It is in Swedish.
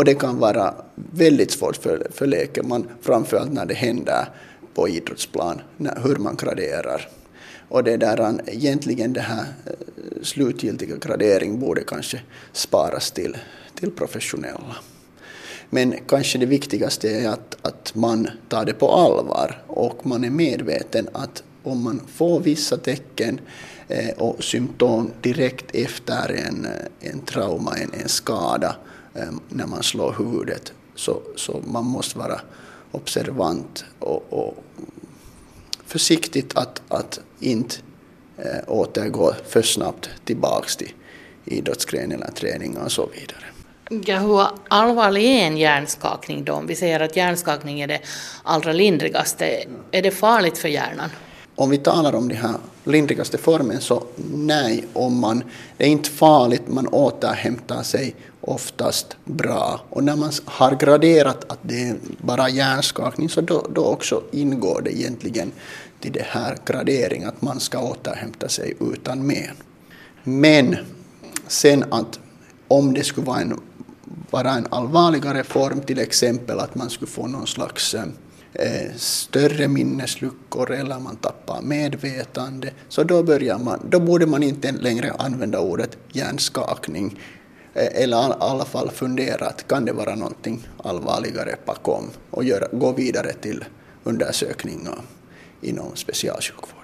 Och det kan vara väldigt svårt för, för lekman, framförallt när det händer på idrottsplan, när, hur man graderar. Och det där, egentligen den här eh, slutgiltiga gradering borde kanske sparas till, till professionella. Men kanske det viktigaste är att, att man tar det på allvar och man är medveten att om man får vissa tecken eh, och symptom direkt efter en, en trauma, en, en skada, Ehm, när man slår huvudet, så, så man måste vara observant och, och försiktigt att, att inte eh, återgå för snabbt tillbaks till idrottsgren eller träning och så vidare. Ja, hur allvarlig är en hjärnskakning då? Om vi säger att hjärnskakning är det allra lindrigaste, är det farligt för hjärnan? Om vi talar om den här lindrigaste formen så nej, om man, det är inte farligt, man återhämtar sig oftast bra. Och när man har graderat att det är bara hjärnskakning så då, då också ingår det egentligen till det här gradering att man ska återhämta sig utan men. Men sen att om det skulle vara en, vara en allvarligare form, till exempel att man skulle få någon slags eh, Eh, större minnesluckor eller man tappar medvetande, så då, börjar man, då borde man inte längre använda ordet hjärnskakning eh, eller i alla fall fundera att kan det vara någonting allvarligare bakom och göra, gå vidare till undersökningar inom specialsjukvård.